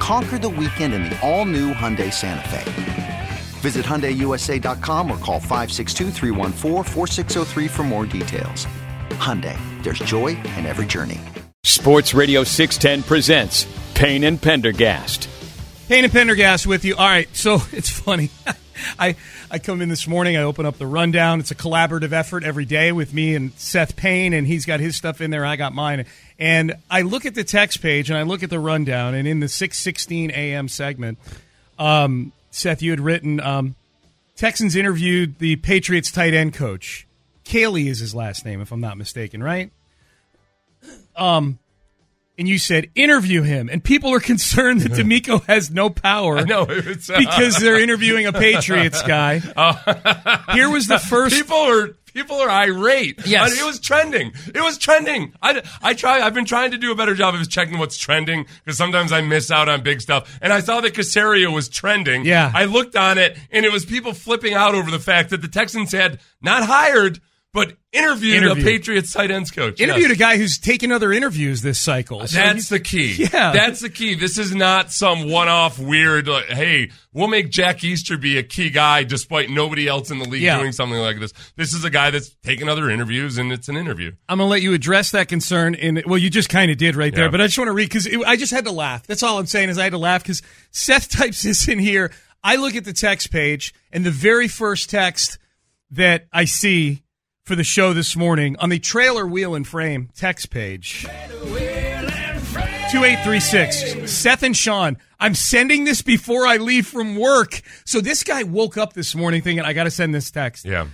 Conquer the weekend in the all new Hyundai Santa Fe. Visit HyundaiUSA.com or call 562 for more details. Hyundai, there's joy in every journey. Sports Radio 610 presents Payne and Pendergast. Payne and Pendergast with you. All right, so it's funny. I I come in this morning. I open up the rundown. It's a collaborative effort every day with me and Seth Payne, and he's got his stuff in there. I got mine, and I look at the text page and I look at the rundown, and in the six sixteen a.m. segment, um, Seth, you had written um, Texans interviewed the Patriots tight end coach. Caley is his last name, if I'm not mistaken, right? Um, and you said interview him, and people are concerned that DeMeco has no power. I know it's, uh, because they're interviewing a Patriots guy. Here was the first. People are people are irate. Yes. it was trending. It was trending. I, I try. I've been trying to do a better job of checking what's trending because sometimes I miss out on big stuff. And I saw that Caserio was trending. Yeah. I looked on it, and it was people flipping out over the fact that the Texans had not hired but interviewed, Interviewed. a Patriots tight ends coach. Interviewed Yes. a guy who's taken other interviews this cycle. So That's the key. Yeah. That's the key. This is not some one off weird, like, hey, we'll make Jack Easterby a key guy despite nobody else in the league Yeah. doing something like this. This is a guy that's taken other interviews and it's an interview. I'm going to let you address that concern. In well, you just kind of did right there, Yeah. but I just want to read because I just had to laugh. That's all I'm saying is I had to laugh because Seth types this in here. I look at the text page, and the very first text that I see for the show this morning on the trailer wheel and frame text page. 2836. Seth and Sean, I'm sending this before I leave from work. So this guy woke up this morning thinking, I got to send this text. Yeah.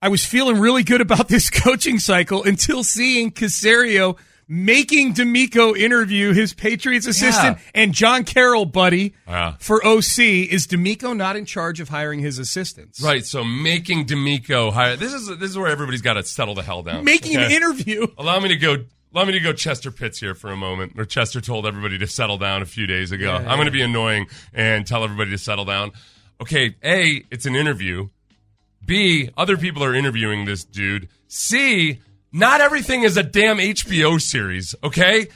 I was feeling really good about this coaching cycle until seeing Caserio making DeMeco interview his Patriots assistant and John Carroll buddy Yeah. for OC. Is DeMeco not in charge of hiring his assistants? Right. So making DeMeco hire. This is this is where everybody's got to settle the hell down. Making an interview. Allow me to go. Allow me to go Chester Pitts here for a moment. Or Chester told everybody to settle down a few days ago. I'm going to be annoying and tell everybody to settle down. Okay, A, it's an interview. B, other people are interviewing this dude. C, not everything is a damn HBO series, okay?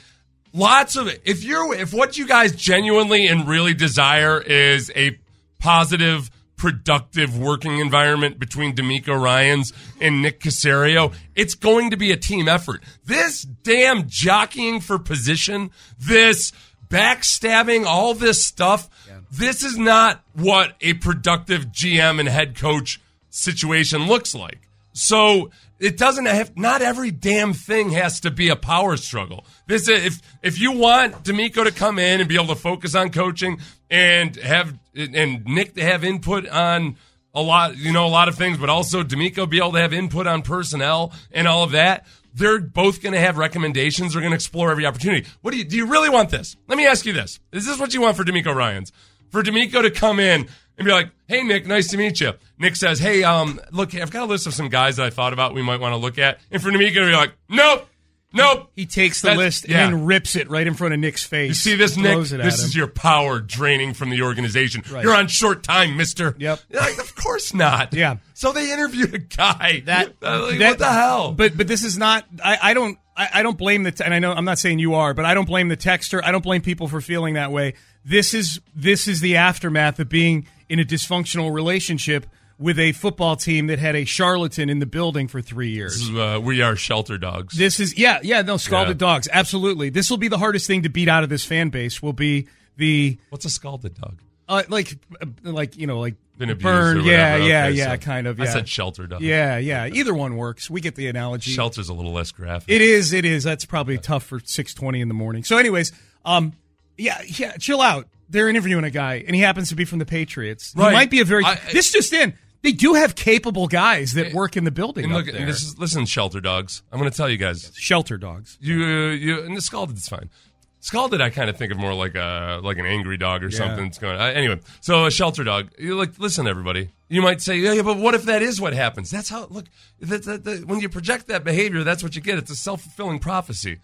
Lots of it. If you're if what you guys genuinely and really desire is a positive, productive working environment between DeMeco Ryans and Nick Caserio, it's going to be a team effort. This damn jockeying for position, this backstabbing, all this stuff, this is not what a productive GM and head coach situation looks like. So it doesn't have not every damn thing has to be a power struggle. This if if you want DeMeco to come in and be able to focus on coaching and have and Nick to have input on a lot, you know, a lot of things, but also DeMeco be able to have input on personnel and all of that. They're both going to have recommendations. They're going to explore every opportunity. What do you do? You really want this? Let me ask you this: Is this what you want for DeMeco Ryan's? For DeMeco to come in and be like, "Hey, Nick, nice to meet you." Nick says, "Hey, um, look, I've got a list of some guys that I thought about we might want to look at." And for to be like, "Nope, nope." He takes the That's- list yeah. and rips it right in front of Nick's face. You see this, Nick? Throws it at This him. is your power draining from the organization. Right. You're on short time, Mister. Yep. Like, of course not. Yeah. So they interviewed a guy. that, like, that- what the hell? But but this is not. I, I don't. I, I don't blame the. Te- and I know I'm not saying you are, but I don't blame the texter. I don't blame people for feeling that way. This is this is the aftermath of being in a dysfunctional relationship with a football team that had a charlatan in the building for three years. uh, we are shelter dogs. This is yeah yeah no scalded Yeah. dogs absolutely. This will be the hardest thing to beat out of this fan base. Will be the What's a scalded dog? uh, like uh, like you know like Been burn yeah whatever. yeah yeah so kind of I yeah said shelter dog. yeah yeah either one works. We get the analogy. Shelter's a little less graphic. It is. It is. That's probably tough for six twenty in the morning. So, anyways, um, yeah, yeah, chill out. They're interviewing a guy, and he happens to be from the Patriots. He might be a very. I- this just in. They do have capable guys that work in the building and up look, there. and this is, listen, shelter dogs. I'm going to tell you guys. Shelter dogs. You, you, and the scalded is fine. Scalded, I kind of think of more like a like an angry dog or something. It's going uh, anyway. So a shelter dog. You like listen, everybody. You might say, yeah, yeah, but what if that is what happens? That's how. Look, that, that, that, when you project that behavior, that's what you get. It's a self fulfilling prophecy.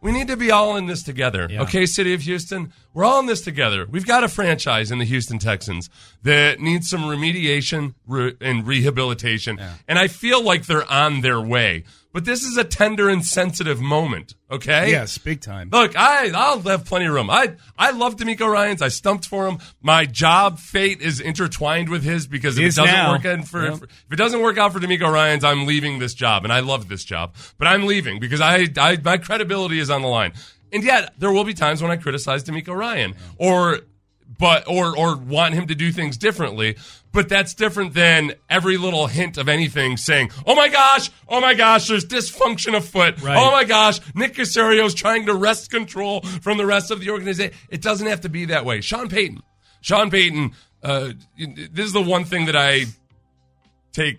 We need to be all in this together. Yeah. Okay, City of Houston, we're all in this together. We've got a franchise in the Houston Texans that needs some remediation re- and rehabilitation. And I feel like they're on their way. But this is a tender and sensitive moment, okay? Yes, big time. Look, I I'll have plenty of room. I I love DeMeco Ryan's. I stumped for him. My job fate is intertwined with his because if it doesn't now. work out for Yep. if it doesn't work out for DeMeco Ryan's, I'm leaving this job, and I love this job, but I'm leaving because I, I my credibility is on the line. And yet, there will be times when I criticize DeMeco Ryan or but or or want him to do things differently. But that's different than every little hint of anything saying, "Oh my gosh, oh my gosh, there's dysfunction afoot. Right. Oh my gosh, Nick Caserio is trying to wrest control from the rest of the organization." It doesn't have to be that way. Sean Payton, Sean Payton. Uh, this is the one thing that I take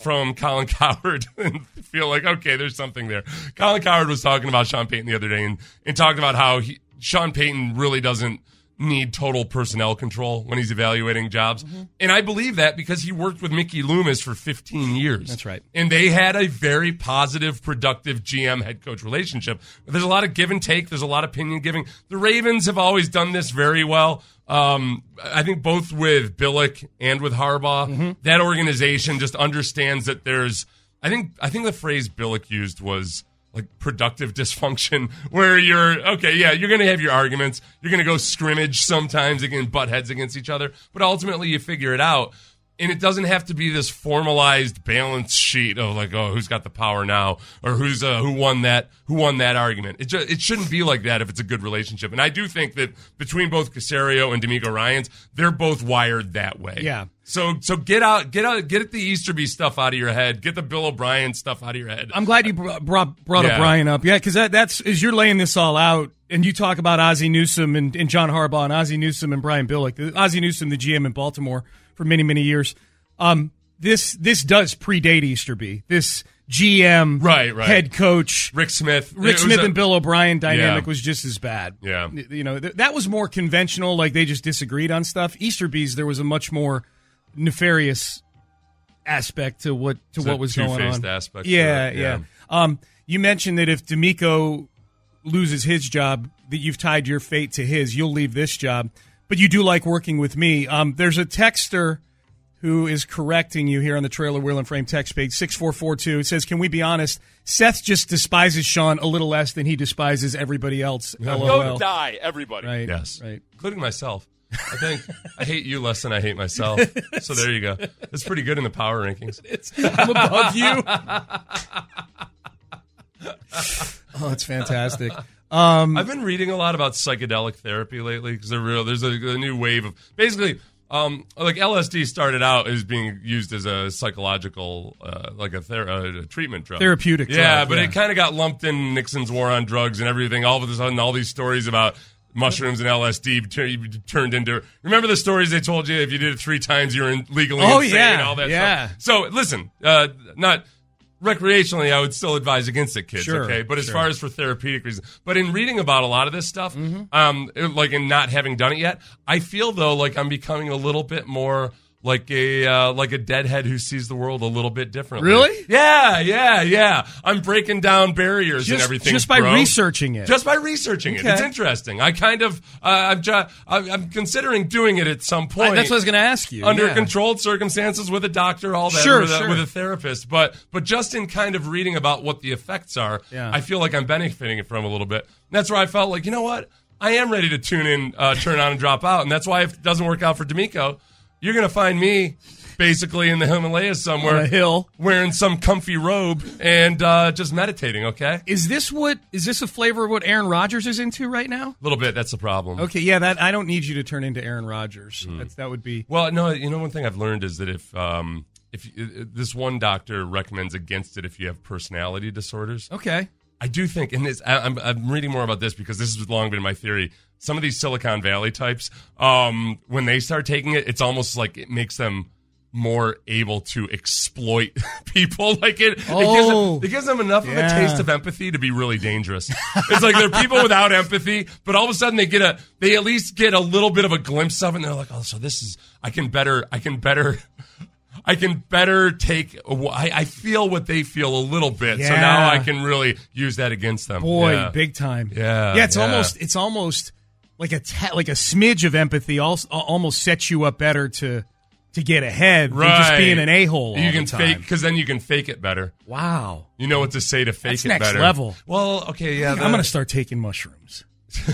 from Colin Coward and feel like, okay, there's something there. Colin Cowherd was talking about Sean Payton the other day and, and talked about how he, Sean Payton really doesn't need total personnel control when he's evaluating jobs. And I believe that because he worked with Mickey Loomis for 15 years. That's right. And they had a very positive, productive GM head coach relationship. There's a lot of give and take. There's a lot of opinion giving. The Ravens have always done this very well. Um, I think both with Billick and with Harbaugh, that organization just understands that there's. I think I think the phrase Billick used was like productive dysfunction, where you're okay, yeah, you're gonna have your arguments, you're gonna go scrimmage sometimes against butt heads against each other, but ultimately you figure it out and it doesn't have to be this formalized balance sheet of like oh who's got the power now or who's uh, who won that who won that argument it just, it shouldn't be like that if it's a good relationship and I do think that between both Caserio and DeMeco Ryans they're both wired that way Yeah. so so get out get out get the Easterby stuff out of your head get the Bill O'Brien stuff out of your head I'm glad you brought brought, brought Yeah. up up. Yeah, because that, that's as you're laying this all out, and you talk about Ozzie Newsome and, and John Harbaugh and Ozzie Newsome and Brian Billick. The- Ozzie Newsome, the GM in Baltimore for many many years. Um, this this does predate Easterby. This GM, Right, right. head coach, Rick Smith Rick Smith a- and Bill O'Brien dynamic Yeah. was just as bad. Yeah. you know th- that was more conventional. Like they just disagreed on stuff. Easterby's there was a much more nefarious aspect to what to It's what was going on. aspect yeah, yeah. yeah. Um, you mentioned that if DeMeco loses his job, that you've tied your fate to his. You'll leave this job, but you do like working with me. Um, there's a texter who is correcting you here on the trailer wheel and frame text page 6442 it says can we be honest seth just despises sean a little less than he despises everybody else Go lol die, everybody. right Yes. right including myself. I think I hate you less than I hate myself. So there you go. it's pretty good in the power rankings. it's, i'm above you oh it's fantastic I've been reading a lot about psychedelic therapy lately because they're real. There's a, a new wave of basically. Um, like LSD started out as being used as a psychological, uh, like a, ther- a treatment drug, Therapeutic Yeah, drug, but yeah. it kind of got lumped in Nixon's war on drugs and everything. All of a sudden, all these stories about mushrooms and LSD tur- turned into. Remember the stories they told you? If you did it three times, you were in- legally Oh, insane. yeah, and all that yeah. stuff. So listen, uh, not recreationally, I would still advise against it, kids. Sure, okay, but as sure. far as for therapeutic reasons, but in reading about a lot of this stuff, Mm-hmm. um, like in not having done it yet, I feel though like I'm becoming a little bit more. Like a uh, like a deadhead who sees the world a little bit differently. Really? Yeah, yeah, yeah. I'm breaking down barriers and everything just by bro. researching it Just by researching it, it's interesting. I kind of, uh, I'm, ju- I'm considering doing it at some point. that's what i was going to ask you under yeah. controlled circumstances with a doctor, all that, Sure, with, a, with a therapist. But but just in kind of reading about what the effects are, Yeah. I feel like I'm benefiting from a little bit. that's where I felt like, you know what, I am ready to tune in, uh, turn on, and drop out. And that's why if it doesn't work out for DeMeco, you're going to find me basically in the Himalayas somewhere, On a hill. wearing some comfy robe and uh, just meditating. Okay, is this what is this a flavor of what aaron Rodgers is into right now a little bit. That's the problem. okay yeah that i don't need you to turn into aaron Rodgers. Hmm. That's, that would be Well, no, you know one thing I've learned is that if um, if uh, this one doctor recommends against it if you have personality disorders. okay I do think, and this, I, I'm, I'm reading more about this because this has long been my theory. Some of these Silicon Valley types, um, when they start taking it, it's almost like it makes them more able to exploit people. Like it, Oh. it, gives them, it gives them enough of a taste of empathy to be really dangerous. it's like they're people without empathy, but all of a sudden they get a, they at least get a little bit of a glimpse of it, and they're like, oh, so this is, I can better, I can better. I can better take. I, I feel what they feel a little bit, so now I can really use that against them. Boy, Yeah. big time. Yeah, yeah. It's yeah. almost it's almost like a ta- like a smidge of empathy. Also, almost sets you up better to to get ahead than just being an a hole. You can the fake because then you can fake it better. Wow, You know what to say to fake That's it next better. level. Well, okay, yeah. I'm going to start taking mushrooms.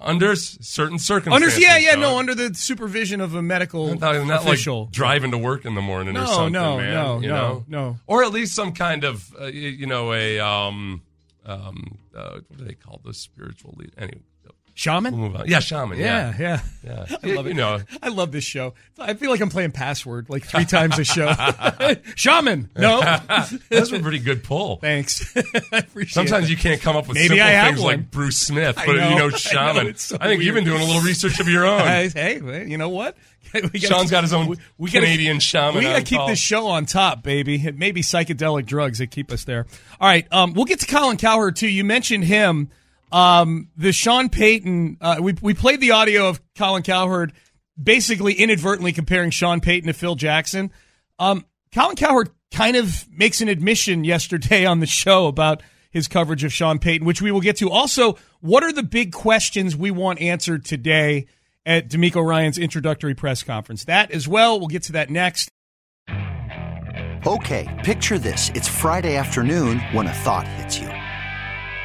under certain Under circumstances. yeah, yeah, Sean. no, under the supervision of a medical Not, not official. like driving to work in the morning or No, something, no, man. no, you no, know? no. Or at least some kind of, uh, you know, a um, um, uh, what do they call those spiritual lead? Anyway, we'll Shaman. move on. Yeah, shaman. Yeah, Yeah, yeah. yeah. love you know, I love this show. I feel like I'm playing password like three times a show. Shaman. No. that's a pretty good pull. Thanks. I appreciate Sometimes it. you can't come up with Maybe simple I have things one. like Bruce Smith, but know, you know, I know, shaman. so I think you've been doing a little research of your own. Hey, hey, you know what? We gotta Sean's keep- got his own gotta- Canadian shaman We got to keep call. this show on top, baby. It may be psychedelic drugs that keep us there. All right, um, we'll get to Colin Cowherd too. You mentioned him. Um, the Sean Payton. Uh, we we played the audio of Colin Cowherd, basically inadvertently comparing Sean Payton to Phil Jackson. Um, Colin Cowherd kind of makes an admission yesterday on the show about his coverage of Sean Payton, which we will get to. Also, what are the big questions we want answered today at DeMeco Ryan's introductory press conference? That as well. We'll get to that next. Okay, picture this. It's Friday afternoon when a thought hits you.